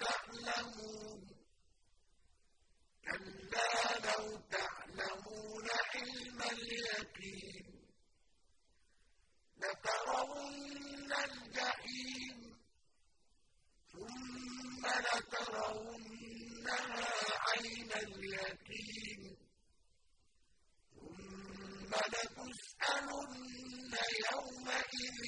تَعْلَمُونَ. كَلَّا لَوْ تَعْلَمُونَ عِلْمَ الْيَقِينِ لَتَرَوُنَّ الْجَحِيمَ ثُمَّ لَتَرَوُنَّهَا عَيْنَ الْيَقِينِ ثُمَّ لَتُسْأَلُنَّ يَوْمَئِذٍ